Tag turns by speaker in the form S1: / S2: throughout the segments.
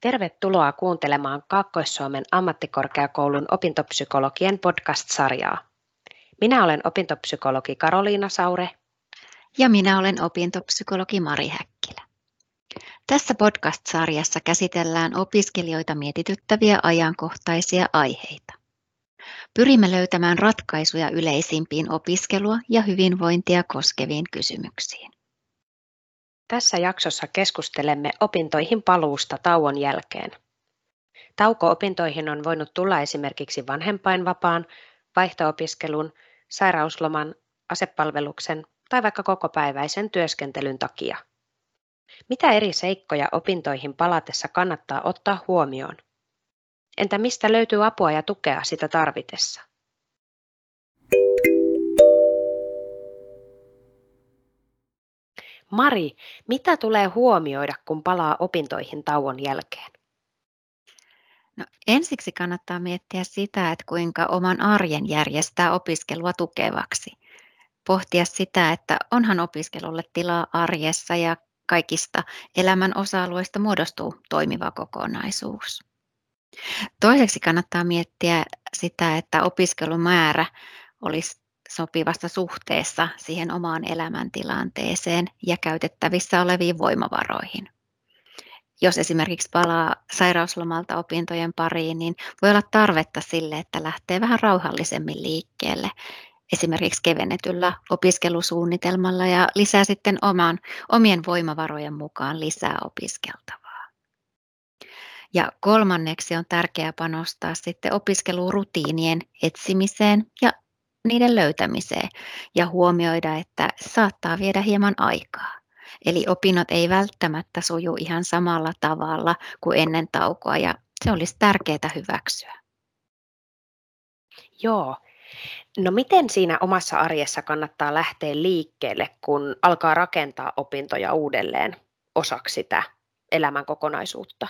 S1: Tervetuloa kuuntelemaan Kaakkois-Suomen ammattikorkeakoulun opintopsykologien podcast-sarjaa. Minä olen opintopsykologi Karoliina Saure.
S2: Ja minä olen opintopsykologi Mari Häkkilä. Tässä podcast-sarjassa käsitellään opiskelijoita mietityttäviä ajankohtaisia aiheita. Pyrimme löytämään ratkaisuja yleisimpiin opiskelua ja hyvinvointia koskeviin kysymyksiin.
S1: Tässä jaksossa keskustelemme opintoihin paluusta tauon jälkeen. Tauko opintoihin on voinut tulla esimerkiksi vanhempainvapaan, vaihtoopiskelun, sairausloman, asepalveluksen tai vaikka kokopäiväisen työskentelyn takia. Mitä eri seikkoja opintoihin palatessa kannattaa ottaa huomioon? Entä mistä löytyy apua ja tukea sitä tarvitessa? Mari, mitä tulee huomioida, kun palaa opintoihin tauon jälkeen?
S2: No, ensiksi kannattaa miettiä sitä, että kuinka oman arjen järjestää opiskelua tukevaksi. Pohtia sitä, että onhan opiskelulle tilaa arjessa ja kaikista elämän osa-alueista muodostuu toimiva kokonaisuus. Toiseksi kannattaa miettiä sitä, että opiskelumäärä olisi sopivassa suhteessa siihen omaan elämäntilanteeseen ja käytettävissä oleviin voimavaroihin. Jos esimerkiksi palaa sairauslomalta opintojen pariin, niin voi olla tarvetta sille, että lähtee vähän rauhallisemmin liikkeelle, esimerkiksi kevennetyllä opiskelusuunnitelmalla ja lisää sitten oman, omien voimavarojen mukaan lisää opiskeltavaa. Ja kolmanneksi on tärkeää panostaa sitten opiskelurutiinien etsimiseen ja niiden löytämiseen ja huomioida, että saattaa viedä hieman aikaa. Eli opinnot ei välttämättä suju ihan samalla tavalla kuin ennen taukoa ja se olisi tärkeää hyväksyä.
S1: Joo. No miten siinä omassa arjessa kannattaa lähteä liikkeelle, kun alkaa rakentaa opintoja uudelleen osaksi sitä elämän kokonaisuutta?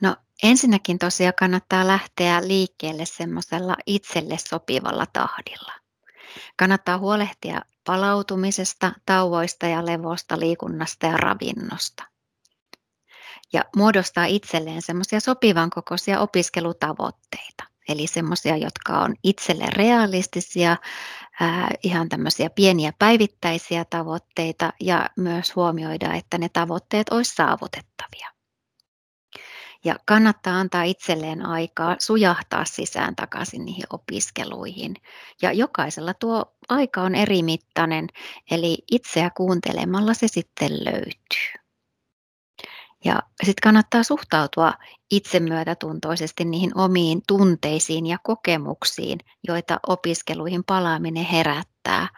S2: No ensinnäkin tosiaan kannattaa lähteä liikkeelle semmoisella itselle sopivalla tahdilla. Kannattaa huolehtia palautumisesta, tauoista ja levosta, liikunnasta ja ravinnosta. Ja muodostaa itselleen semmoisia sopivan kokoisia opiskelutavoitteita. Eli semmoisia, jotka on itselle realistisia, ihan tämmöisiä pieniä päivittäisiä tavoitteita ja myös huomioida, että ne tavoitteet olisi saavutettavia. Ja kannattaa antaa itselleen aikaa sujahtaa sisään takaisin niihin opiskeluihin. Ja jokaisella tuo aika on eri mittainen, eli itseä kuuntelemalla se sitten löytyy. Ja sitten kannattaa suhtautua itsemyötätuntoisesti niihin omiin tunteisiin ja kokemuksiin, joita opiskeluihin palaaminen herättää.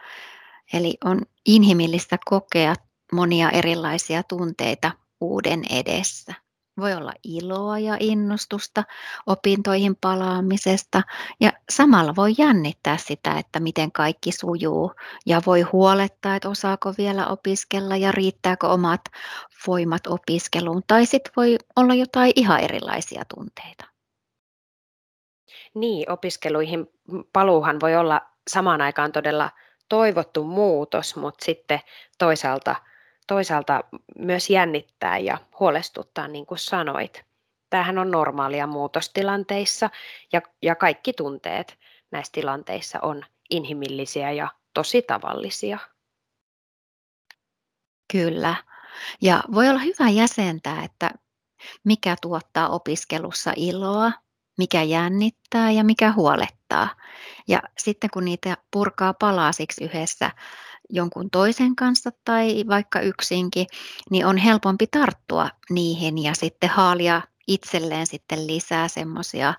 S2: Eli on inhimillistä kokea monia erilaisia tunteita uuden edessä. Voi olla iloa ja innostusta opintoihin palaamisesta ja samalla voi jännittää sitä, että miten kaikki sujuu ja voi huolettaa, että osaako vielä opiskella ja riittääkö omat voimat opiskeluun tai sitten voi olla jotain ihan erilaisia tunteita.
S1: Niin, opiskeluihin paluuhan voi olla samaan aikaan todella toivottu muutos, mutta sitten toisaalta – toisaalta myös jännittää ja huolestuttaa, niin kuin sanoit. Tämähän on normaalia muutostilanteissa ja, ja kaikki tunteet näissä tilanteissa on inhimillisiä ja tosi tavallisia.
S2: Kyllä. Ja voi olla hyvä jäsentää, että mikä tuottaa opiskelussa iloa, mikä jännittää ja mikä huolettaa. Ja sitten kun niitä purkaa palasiksi yhdessä jonkun toisen kanssa tai vaikka yksinkin, niin on helpompi tarttua niihin ja sitten haalia itselleen sitten lisää semmoisia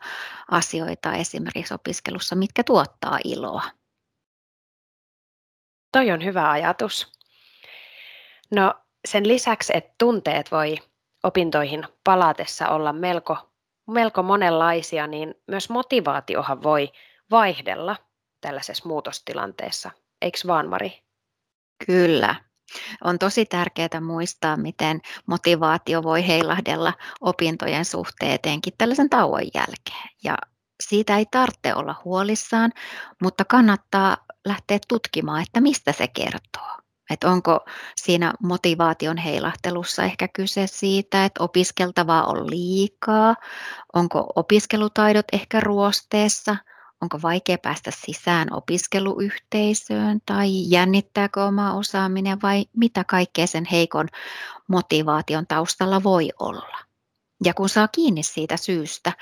S2: asioita esimerkiksi opiskelussa, mitkä tuottaa iloa.
S1: Toi on hyvä ajatus. No sen lisäksi, että tunteet voi opintoihin palatessa olla melko, melko monenlaisia, niin myös motivaatiohan voi vaihdella tällaisessa muutostilanteessa. Eikö vaan, Mari?
S2: Kyllä. On tosi tärkeää muistaa, miten motivaatio voi heilahdella opintojen suhteen etenkin tällaisen tauon jälkeen. Ja siitä ei tarvitse olla huolissaan, mutta kannattaa lähteä tutkimaan, että mistä se kertoo. että onko siinä motivaation heilahtelussa ehkä kyse siitä, että opiskeltavaa on liikaa, onko opiskelutaidot ehkä ruosteessa, onko vaikea päästä sisään opiskeluyhteisöön tai jännittääkö oma osaaminen vai mitä kaikkea sen heikon motivaation taustalla voi olla. Ja kun saa kiinni siitä syystä,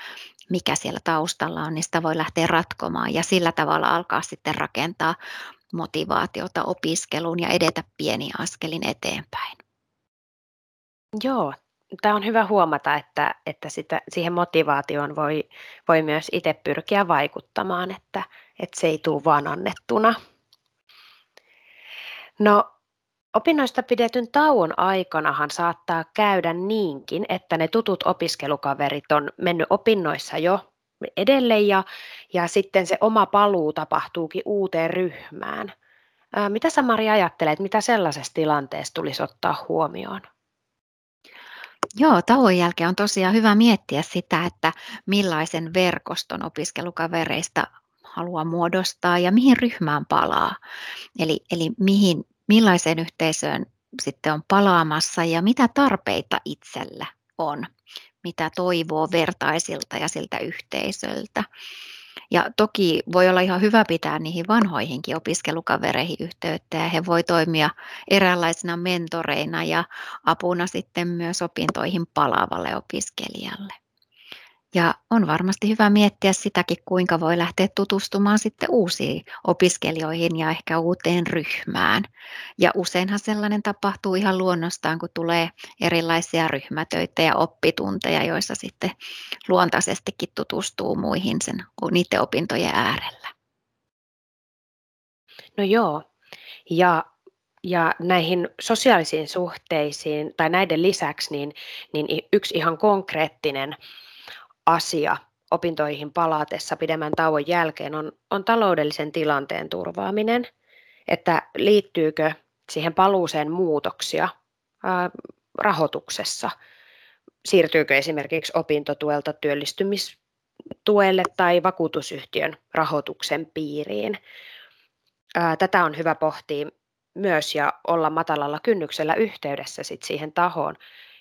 S2: mikä siellä taustalla on, niin sitä voi lähteä ratkomaan ja sillä tavalla alkaa sitten rakentaa motivaatiota opiskeluun ja edetä pieni askelin eteenpäin.
S1: Joo, tämä on hyvä huomata, että, että sitä, siihen motivaatioon voi, voi myös itse pyrkiä vaikuttamaan, että, että se ei tule vaan annettuna. No, opinnoista pidetyn tauon aikanahan saattaa käydä niinkin, että ne tutut opiskelukaverit on mennyt opinnoissa jo edelle ja, ja sitten se oma paluu tapahtuukin uuteen ryhmään. Ää, mitä sä Mari ajattelet, mitä sellaisessa tilanteessa tulisi ottaa huomioon?
S2: Joo, tauon jälkeen on tosiaan hyvä miettiä sitä, että millaisen verkoston opiskelukavereista haluaa muodostaa ja mihin ryhmään palaa. Eli, eli mihin, millaiseen yhteisöön sitten on palaamassa ja mitä tarpeita itsellä on mitä toivoo vertaisilta ja siltä yhteisöltä. Ja toki voi olla ihan hyvä pitää niihin vanhoihinkin opiskelukavereihin yhteyttä ja he voi toimia eräänlaisina mentoreina ja apuna sitten myös opintoihin palaavalle opiskelijalle. Ja on varmasti hyvä miettiä sitäkin, kuinka voi lähteä tutustumaan sitten uusiin opiskelijoihin ja ehkä uuteen ryhmään. Ja useinhan sellainen tapahtuu ihan luonnostaan, kun tulee erilaisia ryhmätöitä ja oppitunteja, joissa sitten luontaisestikin tutustuu muihin sen, niiden opintojen äärellä.
S1: No joo, ja ja näihin sosiaalisiin suhteisiin tai näiden lisäksi niin, niin yksi ihan konkreettinen asia opintoihin palatessa pidemmän tauon jälkeen on, on taloudellisen tilanteen turvaaminen, että liittyykö siihen paluuseen muutoksia ää, rahoituksessa, siirtyykö esimerkiksi opintotuelta työllistymistuelle tai vakuutusyhtiön rahoituksen piiriin. Ää, tätä on hyvä pohtia myös ja olla matalalla kynnyksellä yhteydessä sit siihen tahoon,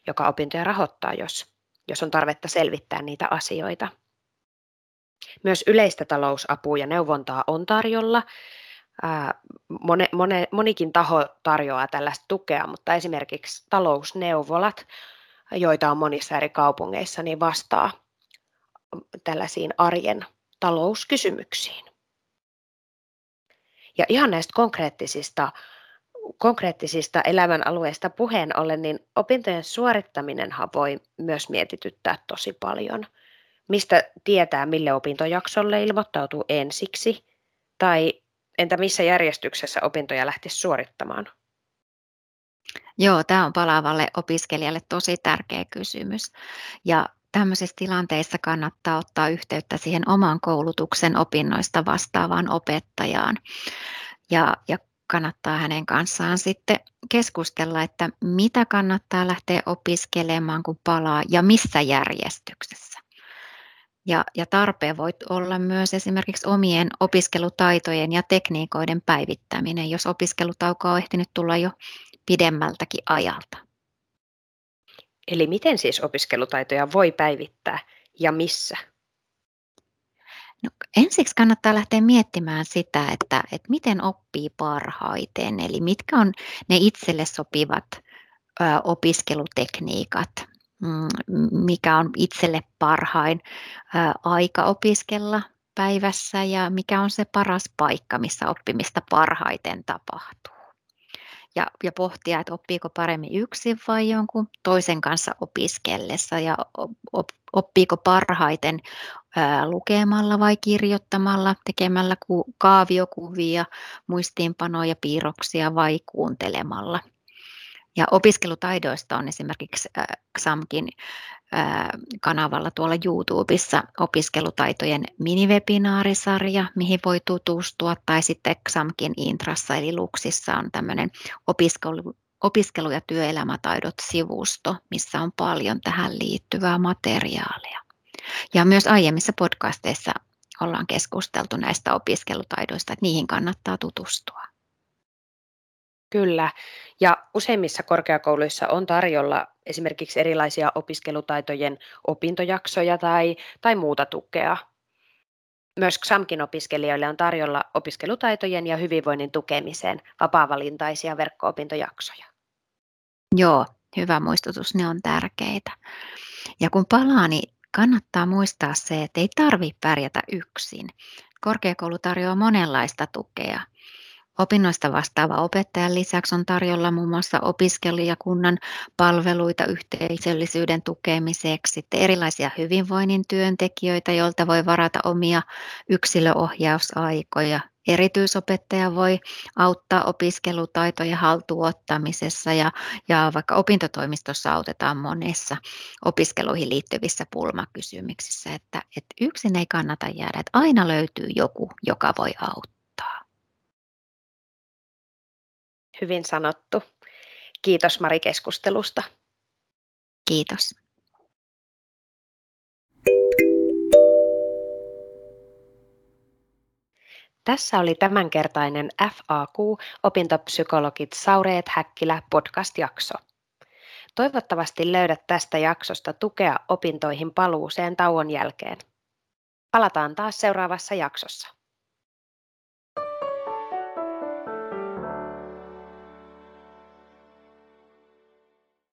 S1: joka opintoja rahoittaa, jos jos on tarvetta selvittää niitä asioita. Myös yleistä talousapua ja neuvontaa on tarjolla. Mone, mone, monikin taho tarjoaa tällaista tukea, mutta esimerkiksi talousneuvolat, joita on monissa eri kaupungeissa, niin vastaa tällaisiin arjen talouskysymyksiin. Ja ihan näistä konkreettisista konkreettisista elämänalueista puheen ollen, niin opintojen suorittaminenhan voi myös mietityttää tosi paljon. Mistä tietää, mille opintojaksolle ilmoittautuu ensiksi, tai entä missä järjestyksessä opintoja lähtisi suorittamaan?
S2: Joo, tämä on palaavalle opiskelijalle tosi tärkeä kysymys. Ja tämmöisissä tilanteissa kannattaa ottaa yhteyttä siihen oman koulutuksen opinnoista vastaavaan opettajaan. Ja, ja kannattaa hänen kanssaan sitten keskustella, että mitä kannattaa lähteä opiskelemaan, kun palaa ja missä järjestyksessä. Ja, ja tarpeen voi olla myös esimerkiksi omien opiskelutaitojen ja tekniikoiden päivittäminen, jos opiskelutauko on ehtinyt tulla jo pidemmältäkin ajalta.
S1: Eli miten siis opiskelutaitoja voi päivittää ja missä?
S2: No, ensiksi kannattaa lähteä miettimään sitä, että, että miten oppii parhaiten, eli mitkä on ne itselle sopivat ö, opiskelutekniikat, mm, mikä on itselle parhain ö, aika opiskella päivässä ja mikä on se paras paikka, missä oppimista parhaiten tapahtuu. Ja, ja pohtia, että oppiiko paremmin yksin vai jonkun toisen kanssa opiskellessa ja op, oppiiko parhaiten lukemalla vai kirjoittamalla, tekemällä kaaviokuvia, muistiinpanoja, piirroksia vai kuuntelemalla. Ja opiskelutaidoista on esimerkiksi XAMKin kanavalla tuolla YouTubessa opiskelutaitojen minivebinaarisarja, mihin voi tutustua, tai sitten XAMKin Intrassa eli Luksissa on tämmöinen opiskelu, opiskelu- ja työelämätaidot-sivusto, missä on paljon tähän liittyvää materiaalia. Ja myös aiemmissa podcasteissa ollaan keskusteltu näistä opiskelutaidoista, että niihin kannattaa tutustua.
S1: Kyllä, ja useimmissa korkeakouluissa on tarjolla esimerkiksi erilaisia opiskelutaitojen opintojaksoja tai, tai muuta tukea. Myös XAMKin opiskelijoille on tarjolla opiskelutaitojen ja hyvinvoinnin tukemiseen vapaavalintaisia verkko-opintojaksoja.
S2: Joo, hyvä muistutus, ne on tärkeitä. Ja kun palaa, niin kannattaa muistaa se, että ei tarvitse pärjätä yksin. Korkeakoulu tarjoaa monenlaista tukea. Opinnoista vastaava opettajan lisäksi on tarjolla muun muassa opiskelijakunnan palveluita yhteisöllisyyden tukemiseksi, sitten erilaisia hyvinvoinnin työntekijöitä, joilta voi varata omia yksilöohjausaikoja. Erityisopettaja voi auttaa opiskelutaitojen haltuottamisessa ja, ja vaikka opintotoimistossa autetaan monessa opiskeluihin liittyvissä pulmakysymyksissä, että, että yksin ei kannata jäädä, että aina löytyy joku, joka voi auttaa.
S1: Hyvin sanottu. Kiitos Mari keskustelusta.
S2: Kiitos.
S1: Tässä oli tämänkertainen FAQ Opintopsykologit Saureet Häkkilä podcast-jakso. Toivottavasti löydät tästä jaksosta tukea opintoihin paluuseen tauon jälkeen. Palataan taas seuraavassa jaksossa.